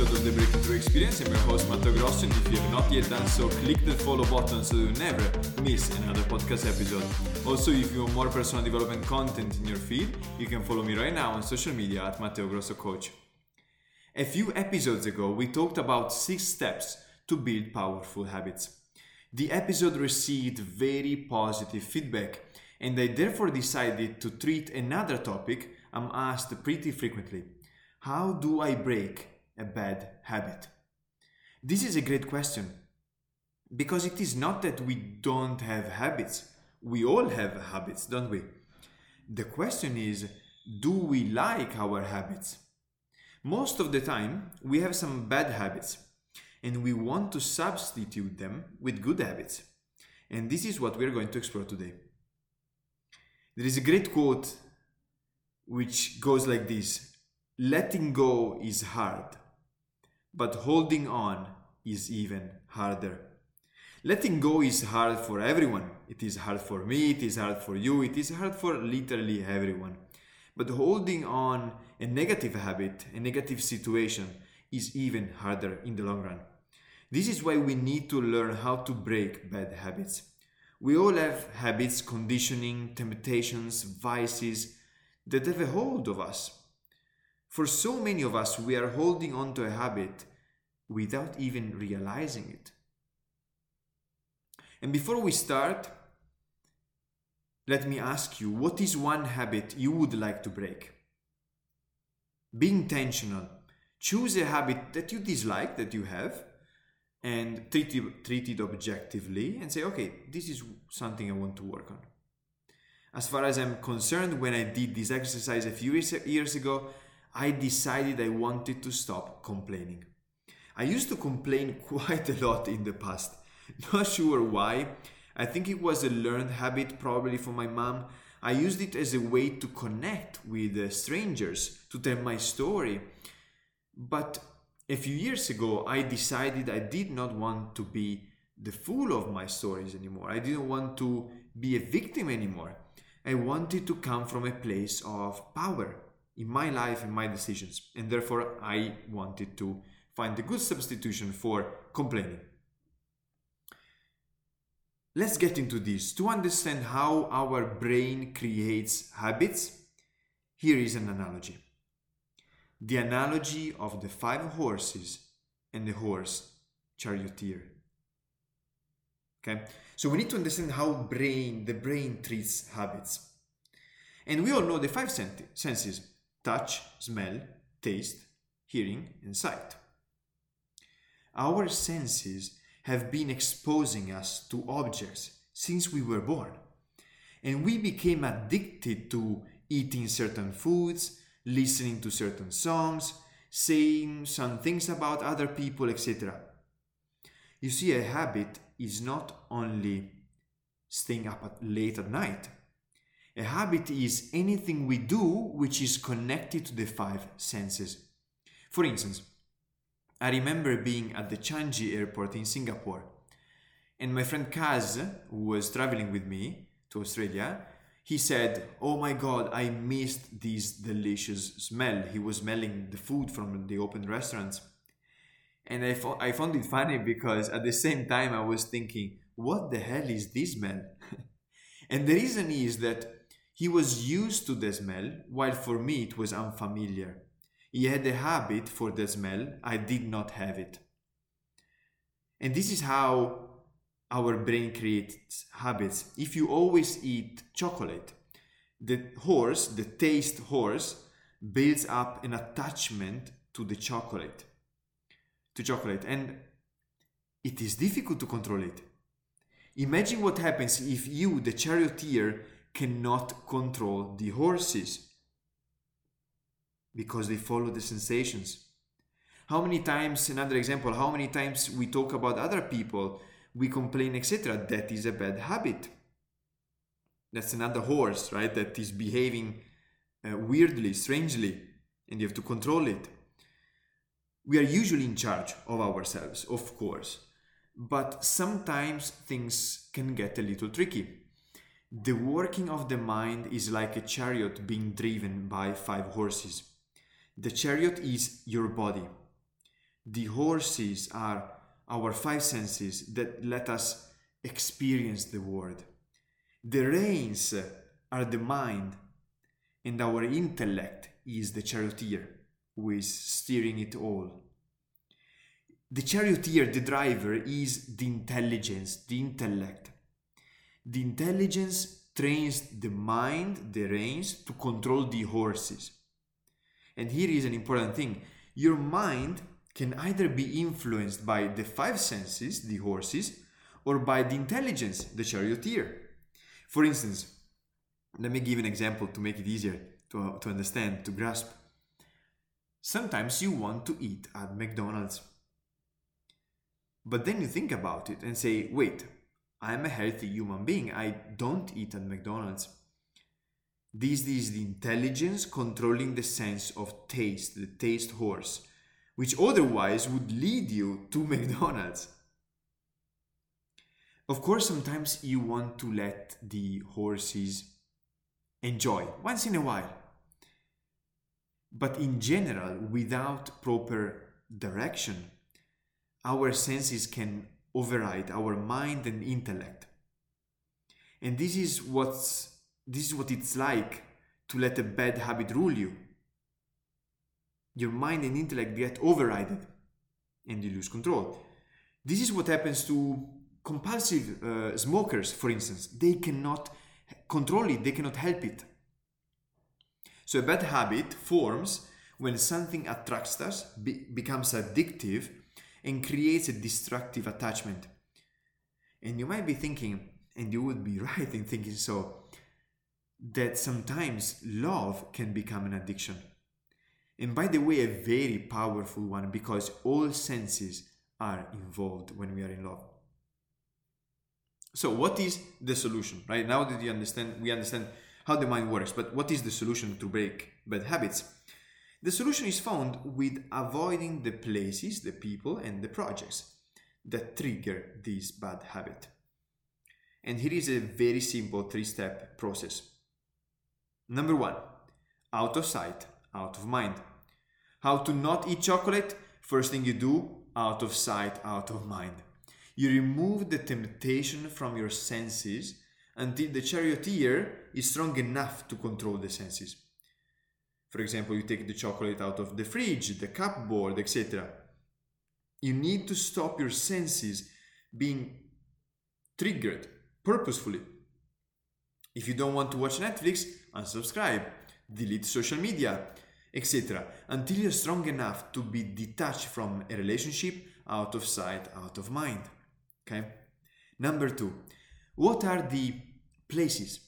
episode of the Breakthrough Experience. I'm your host Matteo Grosso, and if you have not yet done so, click the follow button so you never miss another podcast episode. Also, if you want more personal development content in your feed, you can follow me right now on social media at Matteo Grosso Coach. A few episodes ago, we talked about six steps to build powerful habits. The episode received very positive feedback, and I therefore decided to treat another topic I'm asked pretty frequently How do I break a bad habit? This is a great question because it is not that we don't have habits, we all have habits, don't we? The question is do we like our habits? Most of the time, we have some bad habits and we want to substitute them with good habits. And this is what we're going to explore today. There is a great quote which goes like this Letting go is hard, but holding on is even harder. Letting go is hard for everyone. It is hard for me, it is hard for you, it is hard for literally everyone. But holding on a negative habit, a negative situation, is even harder in the long run. This is why we need to learn how to break bad habits. We all have habits, conditioning, temptations, vices that have a hold of us. For so many of us, we are holding on to a habit without even realizing it. And before we start, let me ask you what is one habit you would like to break? Be intentional. Choose a habit that you dislike, that you have, and treat it, treat it objectively and say, okay, this is something I want to work on. As far as I'm concerned, when I did this exercise a few years ago, I decided I wanted to stop complaining. I used to complain quite a lot in the past. Not sure why. I think it was a learned habit, probably from my mom. I used it as a way to connect with uh, strangers, to tell my story. But a few years ago, I decided I did not want to be the fool of my stories anymore. I didn't want to be a victim anymore. I wanted to come from a place of power in my life and my decisions. And therefore, I wanted to find a good substitution for complaining. Let's get into this. To understand how our brain creates habits, here is an analogy the analogy of the five horses and the horse charioteer. Okay, so we need to understand how brain the brain treats habits, and we all know the five senses: touch, smell, taste, hearing, and sight. Our senses have been exposing us to objects since we were born, and we became addicted to eating certain foods listening to certain songs, saying some things about other people, etc. You see, a habit is not only staying up late at night. A habit is anything we do which is connected to the five senses. For instance, I remember being at the Changi airport in Singapore, and my friend Kaz, who was traveling with me to Australia, he said, Oh my god, I missed this delicious smell. He was smelling the food from the open restaurants. And I, fo- I found it funny because at the same time I was thinking, What the hell is this smell? and the reason is that he was used to the smell, while for me it was unfamiliar. He had a habit for the smell, I did not have it. And this is how our brain creates habits. If you always eat chocolate, the horse, the taste horse, builds up an attachment to the chocolate, to chocolate, and it is difficult to control it. Imagine what happens if you, the charioteer, cannot control the horses because they follow the sensations. How many times, another example, how many times we talk about other people we complain, etc. That is a bad habit. That's another horse, right? That is behaving uh, weirdly, strangely, and you have to control it. We are usually in charge of ourselves, of course, but sometimes things can get a little tricky. The working of the mind is like a chariot being driven by five horses. The chariot is your body. The horses are our five senses that let us experience the world. The reins are the mind, and our intellect is the charioteer who is steering it all. The charioteer, the driver, is the intelligence, the intellect. The intelligence trains the mind, the reins, to control the horses. And here is an important thing your mind can either be influenced by the five senses, the horses, or by the intelligence, the charioteer. For instance, let me give an example to make it easier to, to understand, to grasp. Sometimes you want to eat at McDonald's. But then you think about it and say, wait, I'm a healthy human being. I don't eat at McDonald's. This is the intelligence controlling the sense of taste, the taste horse, which otherwise would lead you to McDonald's. Of course, sometimes you want to let the horses enjoy once in a while. But in general, without proper direction, our senses can override our mind and intellect. And this is what's this is what it's like to let a bad habit rule you. Your mind and intellect get overridden and you lose control. This is what happens to compulsive uh, smokers, for instance. They cannot control it, they cannot help it. So a bad habit forms when something attracts us, be- becomes addictive, and creates a destructive attachment. And you might be thinking, and you would be right in thinking so, that sometimes love can become an addiction. And by the way, a very powerful one because all senses are involved when we are in love. So, what is the solution? Right now that you understand, we understand how the mind works, but what is the solution to break bad habits? The solution is found with avoiding the places, the people, and the projects that trigger this bad habit. And here is a very simple three step process. Number one, out of sight, out of mind. How to not eat chocolate? First thing you do, out of sight, out of mind. You remove the temptation from your senses until the charioteer is strong enough to control the senses. For example, you take the chocolate out of the fridge, the cupboard, etc. You need to stop your senses being triggered purposefully. If you don't want to watch Netflix, unsubscribe, delete social media, etc. until you're strong enough to be detached from a relationship out of sight, out of mind. Okay? Number two, what are the places,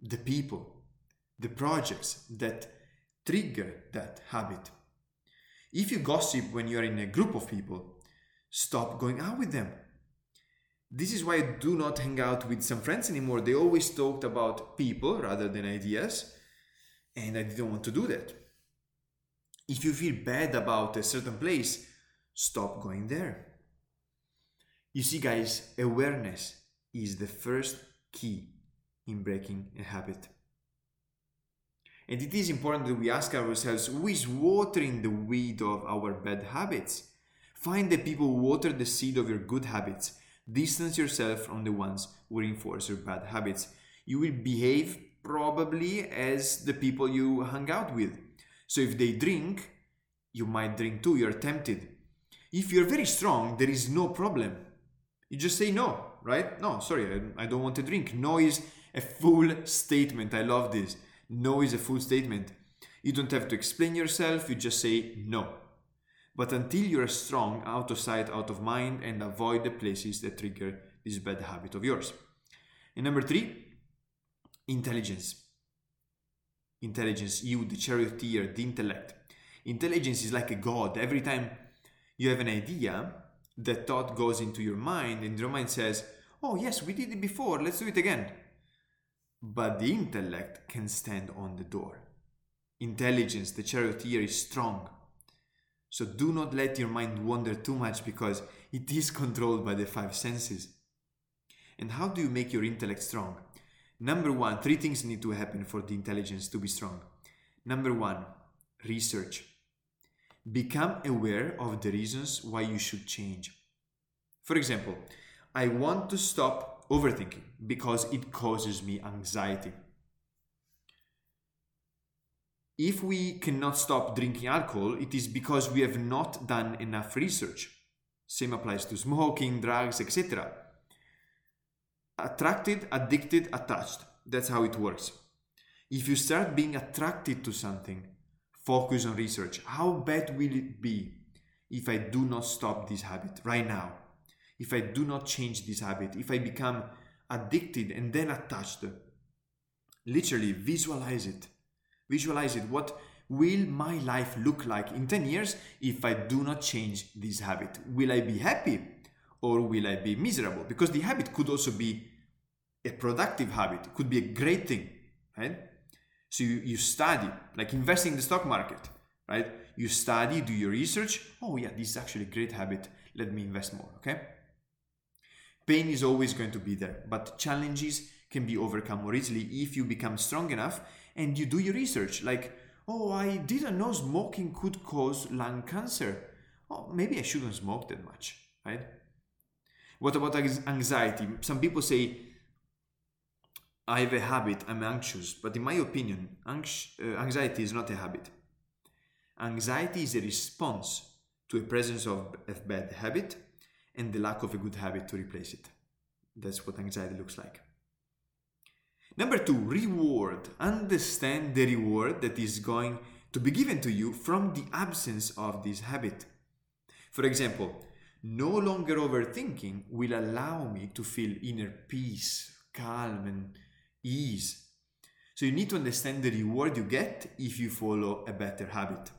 the people, the projects that trigger that habit? If you gossip when you're in a group of people, stop going out with them. This is why I do not hang out with some friends anymore. They always talked about people rather than ideas, and I didn't want to do that. If you feel bad about a certain place, stop going there. You see, guys, awareness is the first key in breaking a habit. And it is important that we ask ourselves who is watering the weed of our bad habits? Find the people who water the seed of your good habits. Distance yourself from the ones who reinforce your bad habits. You will behave probably as the people you hang out with. So if they drink, you might drink too, you're tempted. If you're very strong, there is no problem. You just say no, right? No, sorry, I, don't want to drink. No is a full statement. I love this. No is a full statement. You don't have to explain yourself, you just say no. But until you're strong, out of sight, out of mind, and avoid the places that trigger this bad habit of yours. And number three, intelligence. Intelligence, you, the charioteer, the intellect. Intelligence is like a god. Every time you have an idea, that thought goes into your mind and your mind says, Oh, yes, we did it before, let's do it again. But the intellect can stand on the door. Intelligence, the charioteer, is strong. So do not let your mind wander too much because It is controlled by the five senses. And how do you make your intellect strong? Number one, three things need to happen for the intelligence to be strong. Number one, research. Become aware of the reasons why you should change. For example, I want to stop overthinking because it causes me anxiety. If we cannot stop drinking alcohol, it is because we have not done enough research. Same applies to smoking, drugs, etc. Attracted, addicted, attached. That's how it works. If you start being attracted to something, focus on research. How bad will it be if I do not stop this habit right now? If I do not change this habit, if I become addicted and then attached? Literally visualize it Visualize it. What will my life look like in 10 years if I do not change this habit? Will I be happy or will I be miserable? Because the habit could also be a productive habit, it could be a great thing, right? So you, you study, like investing in the stock market, right? You study, do your research. Oh, yeah, this is actually a great habit. Let me invest more, okay? Pain is always going to be there, but challenges can be overcome more easily if you become strong enough and you do your research like oh i didn't know smoking could cause lung cancer. Oh maybe i shouldn't smoke that much right? What about anxiety? Some people say i have a habit i'm anxious but in my opinion uh, anxiety is not a habit. Anxiety is a response to a presence of a bad habit and the lack of a good habit to replace it that's what anxiety looks like Number two, reward. Understand the reward that is going to be given to you from the absence of this habit. For example, no longer overthinking will allow me to feel inner peace, calm, and ease. So you need to understand the reward you get if you follow a better habit.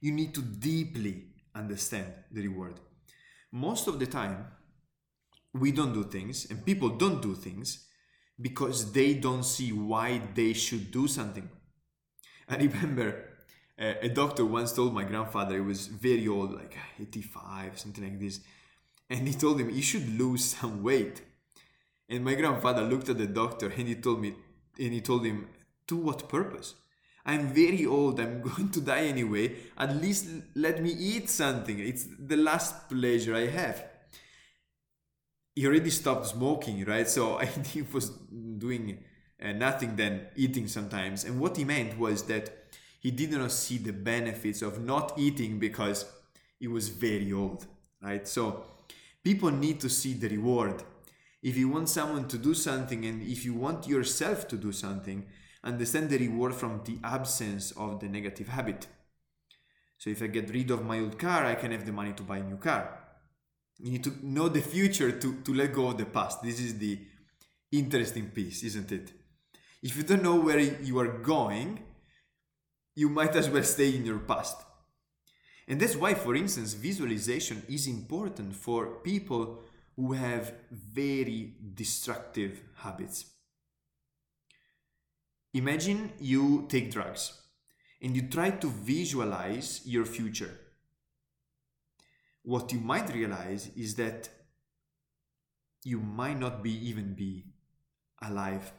You need to deeply understand the reward. Most of the time, we don't do things, and people don't do things because they don't see why they should do something. I remember uh, a doctor once told my grandfather, he was very old, like 85, something like this, and he told him, You should lose some weight. And my grandfather looked at the doctor and he told me, and he told him, To what purpose? I'm very old, I'm going to die anyway. At least let me eat something. It's the last pleasure I have he already stopped smoking, right? So I he was doing uh, nothing than eating sometimes. And what he meant was that he did not see the benefits of not eating because he was very old, right? So people need to see the reward. If you want someone to do something and if you want yourself to do something, understand the reward from the absence of the negative habit. So if I get rid of my old car, I can have the money to buy a new car you need to know the future to, to let go of the past. This is the interesting piece, isn't it? If you don't know where you are going, you might as well stay in your past. And that's why, for instance, visualization is important for people who have very destructive habits. Imagine you take drugs and you try to visualize your future. What you might realize is that you might not be even be alive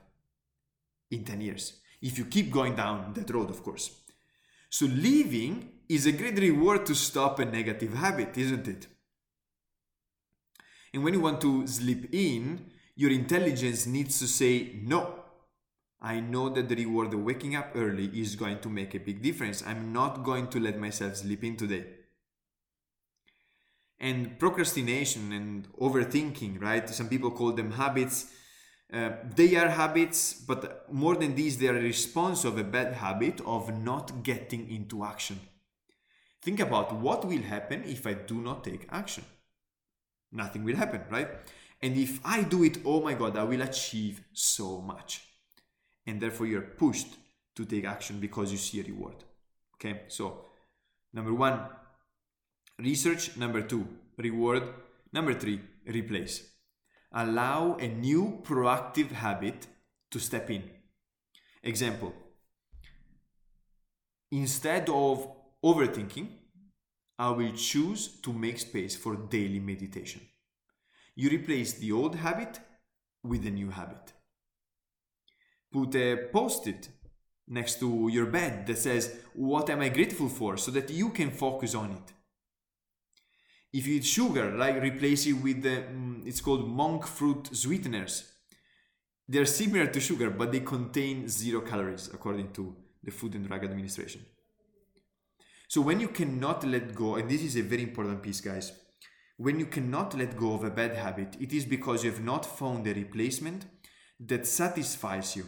in 10 years. If you keep going down that road of course. So living is a great reward to stop a negative habit isn't it? And when you want to sleep in your intelligence needs to say no I know that the reward of waking up early is going to make a big difference. I'm not going to let myself sleep in today. And procrastination and overthinking right? Some people call them habits. Uh, they are habits but more than these they are a response of a bad habit of not getting into action. Think about what will happen if i do not take action. Nothing will happen right? And if i do it oh my god i will achieve so much and therefore you're pushed to take action because you see a reward okay so number one Research number two, reward. Number three, replace. Allow a new proactive habit to step in. Example Instead of overthinking, I will choose to make space for daily meditation. You replace the old habit with a new habit. Put a post it next to your bed that says, What am I grateful for? so that you can focus on it. If you eat sugar, like replace it with the, mm, it's called monk fruit sweeteners. They're similar to sugar, but they contain zero calories, according to the Food and Drug Administration. So when you cannot let go, and this is a very important piece, guys, when you cannot let go of a bad habit, it is because you have not found a replacement that satisfies you.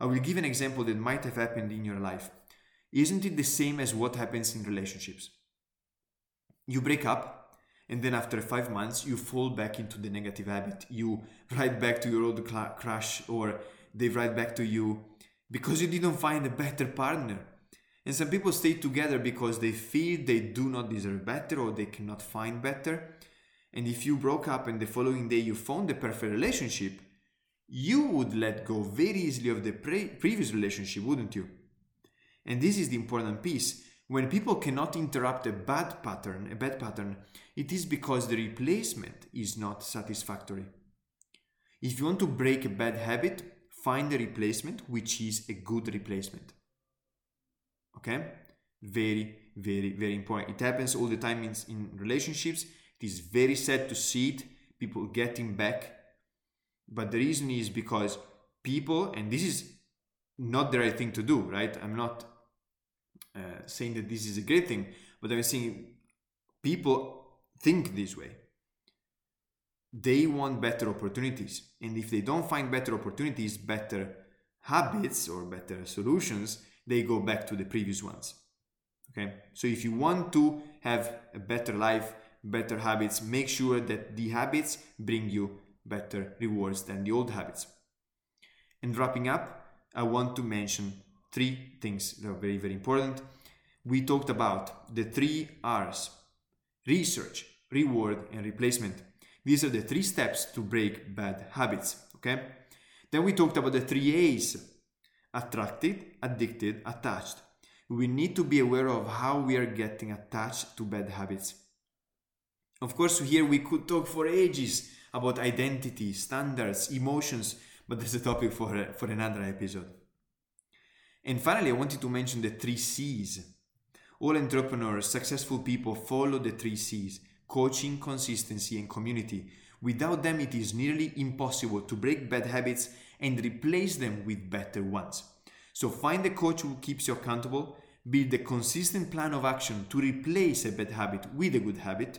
I will give an example that might have happened in your life. Isn't it the same as what happens in relationships? You break up, and then after five months, you fall back into the negative habit. You write back to your old cl- crush, or they write back to you because you didn't find a better partner. And some people stay together because they feel they do not deserve better or they cannot find better. And if you broke up and the following day you found the perfect relationship, you would let go very easily of the pre- previous relationship, wouldn't you? And this is the important piece. When people cannot interrupt a bad pattern, a bad pattern, it is because the replacement is not satisfactory. If you want to break a bad habit, find a replacement which is a good replacement. Okay? Very, very, very important. It happens all the time in, in relationships. It is very sad to see it, people getting back. But the reason is because people, and this is not the right thing to do, right? I'm not uh, saying that this is a great thing, but I'm saying people think this way. They want better opportunities. And if they don't find better opportunities, better habits, or better solutions, they go back to the previous ones. Okay, so if you want to have a better life, better habits, make sure that the habits bring you better rewards than the old habits. And wrapping up, I want to mention three things that are very, very important. We talked about the three R's research, reward, and replacement. These are the three steps to break bad habits. Okay. Then we talked about the three A's attracted, addicted, attached. We need to be aware of how we are getting attached to bad habits. Of course, here we could talk for ages about identity, standards, emotions, but that's a topic for, for another episode. And finally, I wanted to mention the three C's. All entrepreneurs, successful people follow the three C's coaching, consistency, and community. Without them, it is nearly impossible to break bad habits and replace them with better ones. So find a coach who keeps you accountable, build a consistent plan of action to replace a bad habit with a good habit,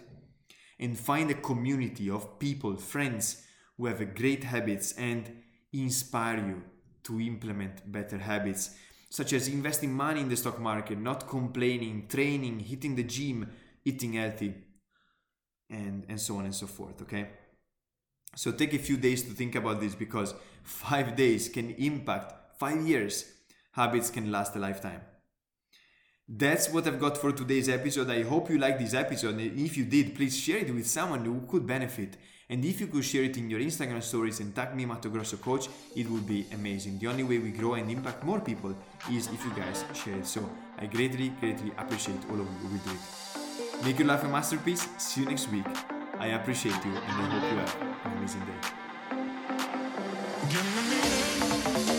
and find a community of people, friends who have great habits and inspire you to implement better habits, such as investing money in the stock market, not complaining, training, hitting the gym, eating healthy, and, and so on and so forth. Okay. So take a few days to think about this because five days can impact five years. Habits can last a lifetime. That's what I've got for today's episode. I hope you liked this episode. And if you did, please share it with someone who could benefit. And if you could share it in your Instagram stories and tag me Matteo Grosso Coach, it would be amazing. The only way we grow and impact more people is if you guys share it. So I greatly, greatly appreciate all of you who do it. Make your life a masterpiece. See you next week. I appreciate you and I hope you have an amazing day.